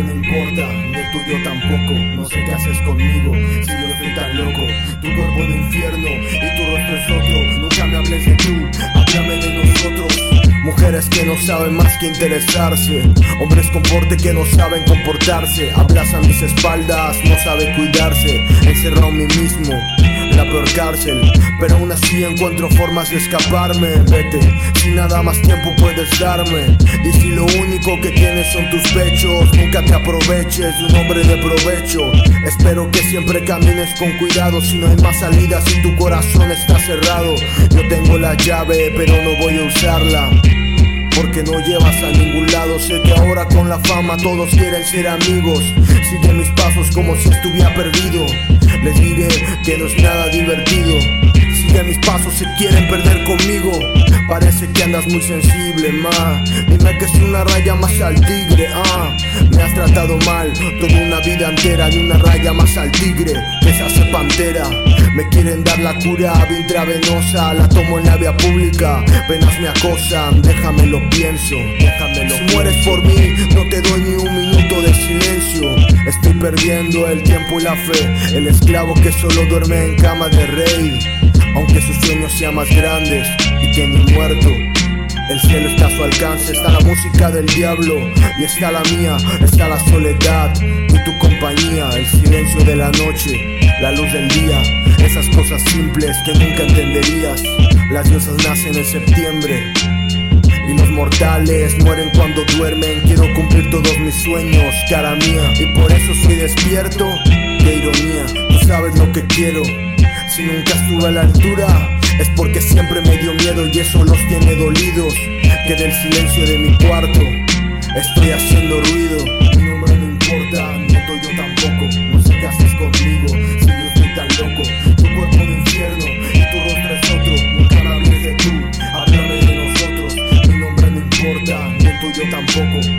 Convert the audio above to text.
no importa, ni el tuyo tampoco. No sé qué haces conmigo, si yo estoy tan loco. Tu cuerpo de infierno y tu rostro es otro. Nunca me hables de tú, háblame de nosotros. Mujeres que no saben más que interesarse. Hombres con porte que no saben comportarse. Abrazan mis espaldas, no saben cuidarse. Encerrado en mí mismo la peor cárcel. Pero aún así encuentro formas de escaparme. Vete, si nada más tiempo puedes darme. Y si lo único que tienes son tus pechos Nunca te aproveches de un hombre de provecho. Espero que siempre camines con cuidado. Si no hay más salidas y tu corazón está cerrado. Yo tengo la llave pero no voy a usarla. Porque no llevas a ningún lado. Sé que ahora con la fama todos quieren ser amigos. Sigue mis pasos como si estuviera perdido. Que no es nada divertido. Sigue mis pasos, se quieren perder conmigo. Parece que andas muy sensible, ma. Dime que es una raya más al tigre, ah. Me has tratado mal, toda una vida entera. Ni una raya más al tigre, que se hace pantera. Me quieren dar la cura intravenosa, la tomo en la vía pública. Penas me acosan, déjame lo pienso, déjamelo. Si mueres por mí, no te doy ni un minuto de silencio. Perdiendo el tiempo y la fe. El esclavo que solo duerme en cama de rey. Aunque sus sueños sean más grandes y que mi muerto. El cielo está a su alcance, está la música del diablo y está la mía, está la soledad y tu compañía, el silencio de la noche, la luz del día, esas cosas simples que nunca entenderías. Las diosas nacen en septiembre y los mortales mueren cuando duermen. Quiero cumplir todos mis sueños, cara mía. Y por eso soy despierto, qué ironía, tú sabes lo que quiero. Si nunca estuve a la altura, es porque siempre me dio miedo y eso los tiene dolidos. Que del silencio de mi cuarto estoy haciendo ruido. Mi nombre no importa, no yo tampoco. No sé qué haces conmigo, si yo estoy tan loco. Tu cuerpo de infierno y tu rostro es otro. Nunca hables de tú, háblame de nosotros. Mi nombre no importa, no yo tampoco.